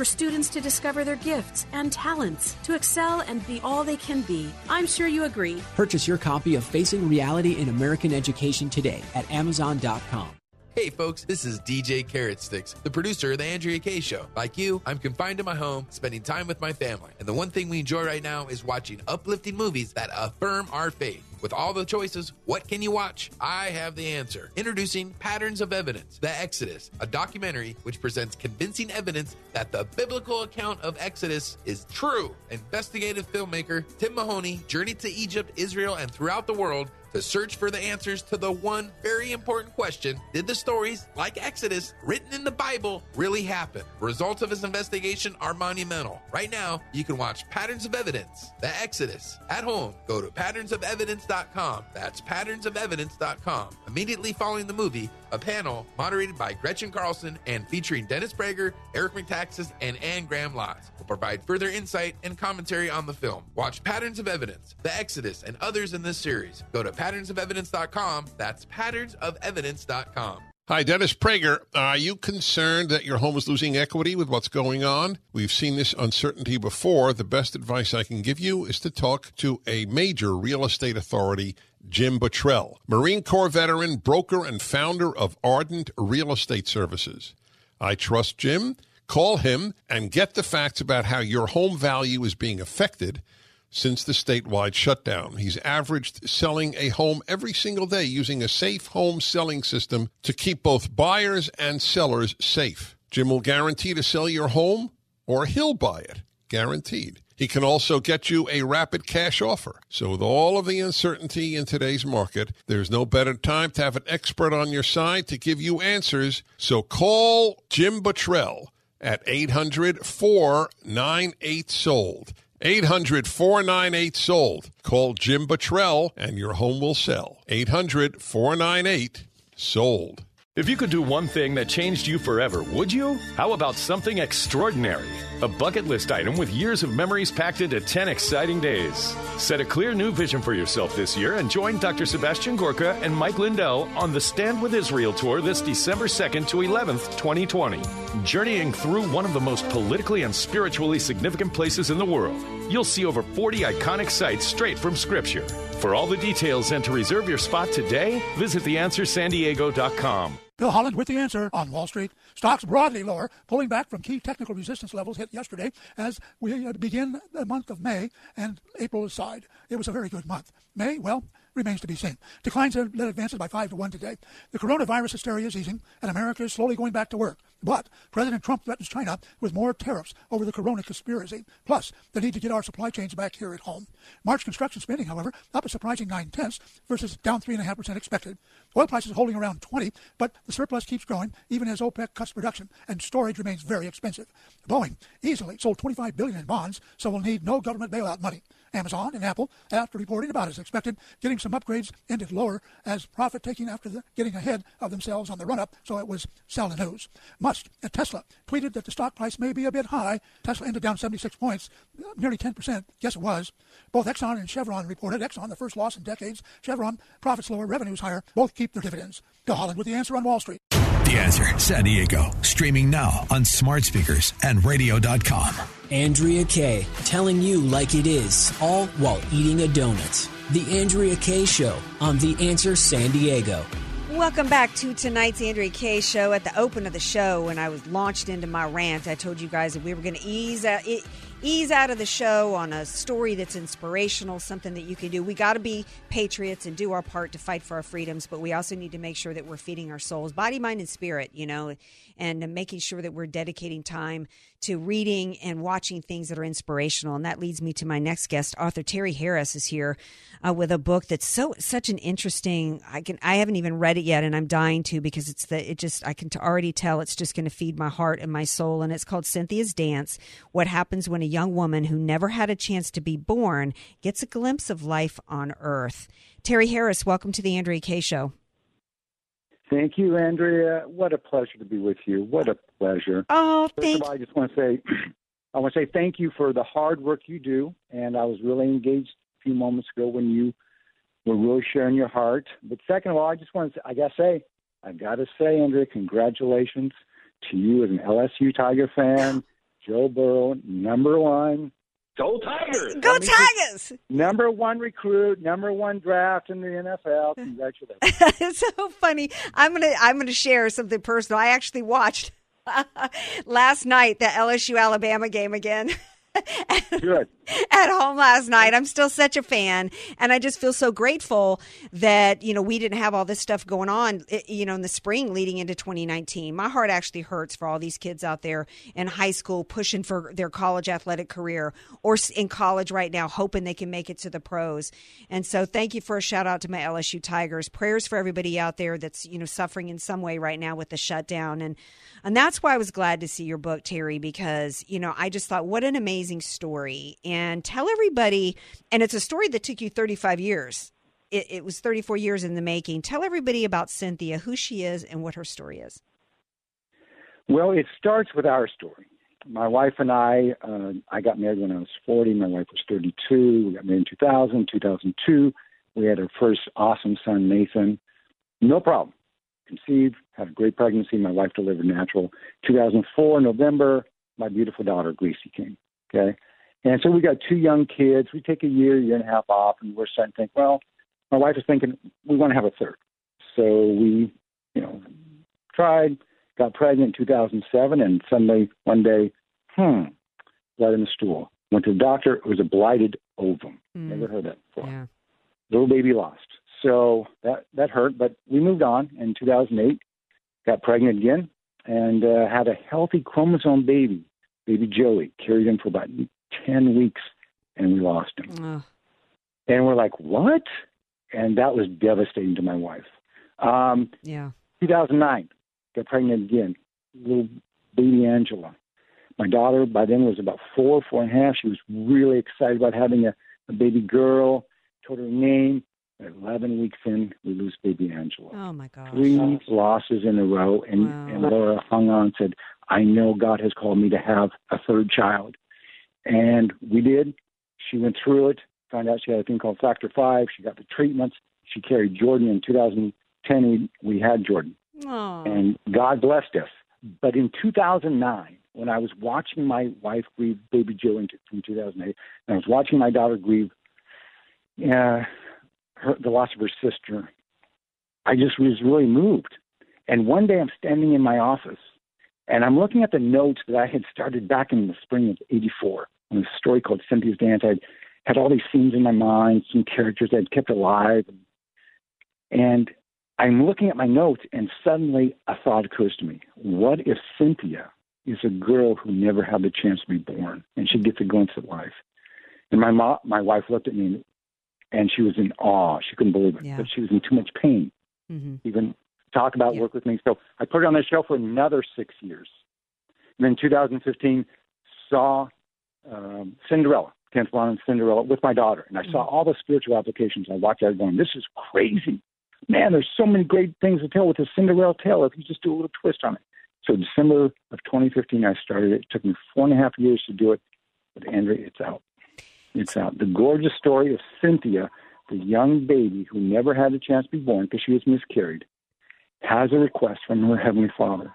for students to discover their gifts and talents, to excel and be all they can be. I'm sure you agree. Purchase your copy of Facing Reality in American Education today at Amazon.com. Hey folks, this is DJ Carrot Sticks, the producer of the Andrea Kaye Show. Like you, I'm confined to my home, spending time with my family. And the one thing we enjoy right now is watching uplifting movies that affirm our faith. With all the choices, what can you watch? I have the answer. Introducing Patterns of Evidence, The Exodus, a documentary which presents convincing evidence that the biblical account of Exodus is true. Investigative filmmaker Tim Mahoney journeyed to Egypt, Israel, and throughout the world to search for the answers to the one very important question Did the stories, like Exodus, written in the Bible, really happen? Results of his investigation are monumental. Right now, you can watch Patterns of Evidence, The Exodus, at home. Go to patternsofevidence.com. That's patternsofevidence.com. Immediately following the movie, a panel moderated by Gretchen Carlson and featuring Dennis Prager, Eric Metaxas, and Anne Graham Lotz will provide further insight and commentary on the film. Watch Patterns of Evidence, The Exodus, and others in this series. Go to patternsofevidence.com. That's patternsofevidence.com. Hi, Dennis Prager. Are you concerned that your home is losing equity with what's going on? We've seen this uncertainty before. The best advice I can give you is to talk to a major real estate authority, Jim Buttrell, Marine Corps veteran, broker, and founder of Ardent Real Estate Services. I trust Jim. Call him and get the facts about how your home value is being affected since the statewide shutdown. He's averaged selling a home every single day using a safe home selling system to keep both buyers and sellers safe. Jim will guarantee to sell your home or he'll buy it. Guaranteed. He can also get you a rapid cash offer. So, with all of the uncertainty in today's market, there's no better time to have an expert on your side to give you answers. So, call Jim Buttrell at 800 498 Sold. 800 498 Sold. Call Jim Buttrell and your home will sell. 800 498 Sold. If you could do one thing that changed you forever, would you? How about something extraordinary? A bucket list item with years of memories packed into 10 exciting days. Set a clear new vision for yourself this year and join Dr. Sebastian Gorka and Mike Lindell on the Stand with Israel tour this December 2nd to 11th, 2020. Journeying through one of the most politically and spiritually significant places in the world. You'll see over 40 iconic sites straight from Scripture. For all the details and to reserve your spot today, visit theanswersandiego.com. Bill Holland with the answer on Wall Street. Stocks broadly lower, pulling back from key technical resistance levels hit yesterday as we uh, begin the month of May and April aside. It was a very good month. May, well, remains to be seen. Declines have led advances by 5 to 1 today. The coronavirus hysteria is easing, and America is slowly going back to work. But President Trump threatens China with more tariffs over the corona conspiracy, plus the need to get our supply chains back here at home. March construction spending, however, up a surprising 9 tenths versus down 3.5% expected. Oil prices holding around 20, but the surplus keeps growing even as OPEC cuts production, and storage remains very expensive. Boeing easily sold 25 billion in bonds, so will need no government bailout money. Amazon and Apple, after reporting about as expected, getting some upgrades, ended lower as profit taking after the, getting ahead of themselves on the run up, so it was sell the news. Musk at Tesla tweeted that the stock price may be a bit high. Tesla ended down 76 points, nearly 10%. Guess it was. Both Exxon and Chevron reported. Exxon, the first loss in decades. Chevron, profits lower, revenues higher. Both keep their dividends. Bill Holland with the answer on Wall Street. The Answer San Diego, streaming now on smart speakers and radio.com. Andrea Kaye, telling you like it is, all while eating a donut. The Andrea Kaye Show on The Answer San Diego. Welcome back to tonight's Andrea Kaye show. At the open of the show, when I was launched into my rant, I told you guys that we were going to ease out, uh, ease out of the show on a story that's inspirational, something that you can do. We got to be patriots and do our part to fight for our freedoms, but we also need to make sure that we're feeding our souls, body, mind, and spirit, you know, and making sure that we're dedicating time to reading and watching things that are inspirational. And that leads me to my next guest, author Terry Harris is here uh, with a book that's so such an interesting. I can I haven't even read it yet, and I'm dying to because it's the it just I can already tell it's just going to feed my heart and my soul. And it's called Cynthia's Dance: What Happens When a Young Woman Who Never Had a Chance to Be Born Gets a Glimpse of Life on Earth. Terry Harris, welcome to the Andrea Kaye Show. Thank you, Andrea. What a pleasure to be with you. What a pleasure. Oh, First thank of all, I just want to say, I want to say thank you for the hard work you do. And I was really engaged a few moments ago when you were really sharing your heart. But second of all, I just want to, say, I gotta say, I gotta say, Andrea, congratulations to you as an LSU Tiger fan. Joe Burrow, number one. Go Tigers! Go Tigers! Number one recruit, number one draft in the NFL. Congratulations. it's so funny. I'm gonna I'm gonna share something personal. I actually watched last night the LSU Alabama game again. Good. At home last night. I'm still such a fan. And I just feel so grateful that, you know, we didn't have all this stuff going on, you know, in the spring leading into 2019. My heart actually hurts for all these kids out there in high school pushing for their college athletic career or in college right now, hoping they can make it to the pros. And so thank you for a shout out to my LSU Tigers. Prayers for everybody out there that's, you know, suffering in some way right now with the shutdown. And, and that's why I was glad to see your book, Terry, because, you know, I just thought, what an amazing story. And tell everybody, and it's a story that took you 35 years. It, it, was 34 years in the making. Tell everybody about Cynthia, who she is, and what her story is. Well, it starts with our story. My wife and I, uh, I got married when I was 40. My wife was 32. We got married in 2000, 2002. We had our first awesome son, Nathan. No problem. Conceived, had a great pregnancy. My wife delivered natural. 2004, November, my beautiful daughter, Gracie, came. Okay. And so we got two young kids. We take a year, year and a half off, and we're starting to think, well, my wife is thinking we want to have a third. So we, you know, tried, got pregnant in 2007, and suddenly one day, hmm, blood in the stool. Went to the doctor. It was a blighted ovum. Mm. Never heard that before. Yeah. Little baby lost. So that that hurt, but we moved on in 2008. Got pregnant again and uh, had a healthy chromosome baby, baby Joey. Carried him for about 10 weeks and we lost him. Ugh. And we're like, what? And that was devastating to my wife. Um, Yeah. 2009, got pregnant again, little baby Angela. My daughter by then was about four, four and a half. She was really excited about having a, a baby girl. Told her name. 11 weeks in, we lose baby Angela. Oh, my gosh. Three losses in a row. And, Wow. and Laura hung on and said, I know God has called me to have a third child. And we did. She went through it, found out she had a thing called factor five. She got the treatments. She carried Jordan in 2010. We, we had Jordan. Aw. And God blessed us. But in 2009, when I was watching my wife grieve baby Joe in, from 2008, and I was watching my daughter grieve, yeah, her, the loss of her sister, I just was really moved. And one day I'm standing in my office and I'm looking at the notes that I had started back in the spring of 84 on a story called Cynthia's Dance. I had all these scenes in my mind, some characters I'd kept alive. And I'm looking at my notes and suddenly a thought occurs to me. What if Cynthia is a girl who never had the chance to be born and she gets a glimpse at life? And my mom, my wife looked at me and she was in awe. She couldn't believe it, Yeah. but she was in too much pain Mm-hmm. even talk about work with me. So I put it on the shelf for another six years. And then 2015, saw um, Cinderella, Kenneth Branagh's Cinderella with my daughter, and I saw all the spiritual applications. I watched that going, this is crazy. Man, there's so many great things to tell with the Cinderella tale if you just do a little twist on it. So December of 2015, I started it. It took me four and a half years to do it, but Andrea, it's out. It's out. The gorgeous story of Cynthia, the young baby who never had a chance to be born because she was miscarried, has a request from her heavenly Father.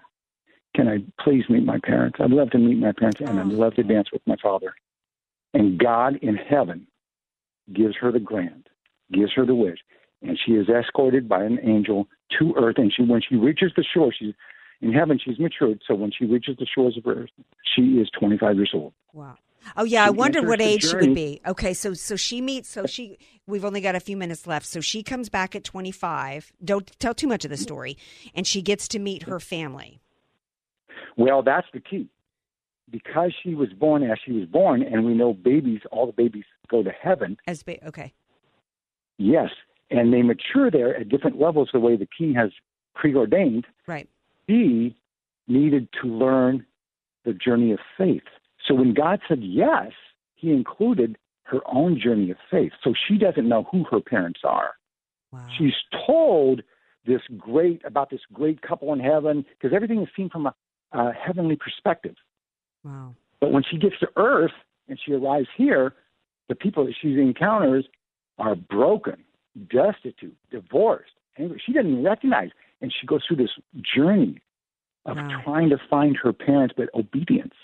Can I please meet my parents? I'd love to meet my parents, and I'd love to dance with my father. And God in heaven gives her the grant, gives her the wish, and she is escorted by an angel to earth. And she, when she reaches the shore, she's in heaven. She's matured, so when she reaches the shores of earth, she is 25 years old. Wow. Oh yeah, I wondered what age she would be. Okay, so so she meets. So she. We've only got a few minutes left. So she comes back at twenty five. Don't tell too much of the story, and she gets to meet her family. Well, that's the key. Because she was born as she was born, and we know babies, all the babies go to heaven. As ba- okay. Yes, and they mature there at different levels the way the king has preordained. Right. She needed to learn the journey of faith. So when God said yes, he included her own journey of faith. So she doesn't know who her parents are. She's told this great about this great couple in heaven because everything is seen from a, a heavenly perspective. Wow. But when she gets to Earth and she arrives here, the people that she encounters are broken, destitute, divorced. Angry. She doesn't recognize, and she goes through this journey of Wow. trying to find her parents, but obedience.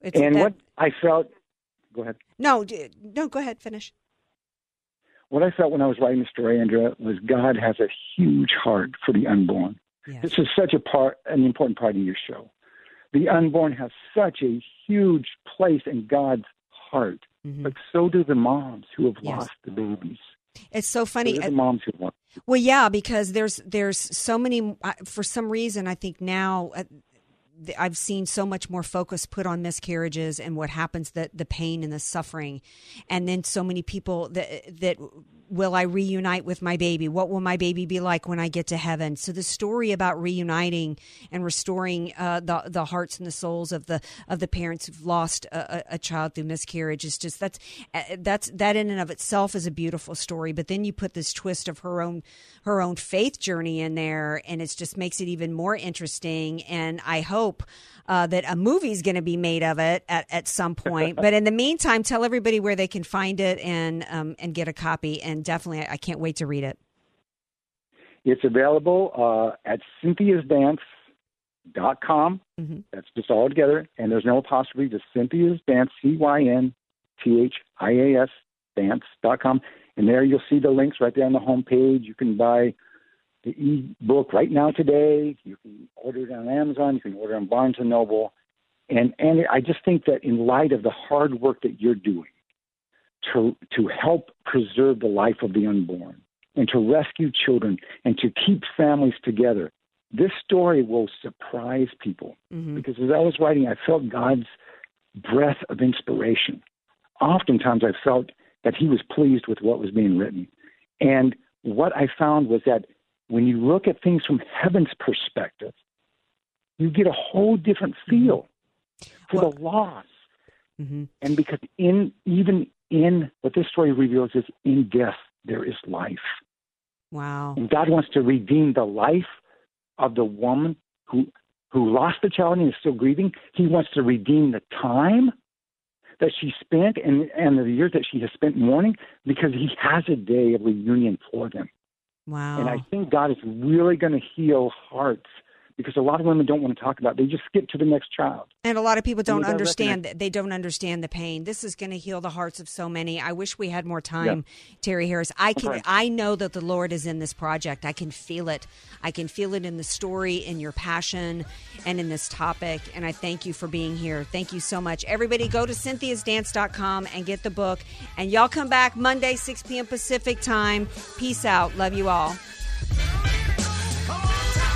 It's and that- what I felt, go ahead. No, no. Go ahead. Finish. What I felt when I was writing the story, Andrea, was God has a huge heart for the unborn. This is such a part, an important part of your show. The unborn has such a huge place in God's heart, but so do the moms who have Yes. lost the babies. It's so So funny. do the moms who lost. Well, yeah, because there's there's so many. uh, For some reason, I think now uh, I've seen so much more focus put on miscarriages and what happens, the the pain and the suffering, and then so many people that that will I reunite with my baby? What will my baby be like when I get to heaven? So the story about reuniting and restoring uh, the the hearts and the souls of the of the parents who've lost a, a, a child through miscarriage is just that's uh, that's that in and of itself is a beautiful story. But then you put this twist of her own her own faith journey in there, and it just makes it even more interesting. And I hope. Uh, that a movie's going to be made of it at, at some point. but in the meantime, tell everybody where they can find it and um, and get a copy. And definitely, I, I can't wait to read it. It's available uh, at cynthiasdance.com. Mm-hmm. That's just all together. And there's no apostrophe, just Cynthia's Dance, C Y N T H I A S, dance.com. And there you'll see the links right there on the homepage. You can buy the e-book right now today. You can order it on Amazon. You can order it on Barnes & Noble. And, and I just think that in light of the hard work that you're doing to, to help preserve the life of the unborn and to rescue children and to keep families together, this story will surprise people. Mm-hmm. Because as I was writing, I felt God's breath of inspiration. Oftentimes, I felt that He was pleased with what was being written. And what I found was that when you look at things from heaven's perspective, you get a whole different mm-hmm. feel for the loss. Mm-hmm. And because in even in what this story reveals is in death there is life. Wow. And God wants to redeem the life of the woman who who lost the child and is still grieving. He wants to redeem the time that she spent and, and the years that she has spent mourning because he has a day of reunion for them. Wow. And I think God is really going to heal hearts because a lot of women don't want to talk about. It. They just skip to the next child. And a lot of people don't understand that they don't understand the pain. This is going to heal the hearts of so many. I wish we had more time, Terry Harris. I can Okay. I know that the Lord is in this project. I can feel it. I can feel it in the story, in your passion, and in this topic. And I thank you for being here. Thank you so much. Everybody go to cynthiasdance.com and get the book. And y'all come back Monday, 6 p.m. Pacific time. Peace out. Love you all. Come on.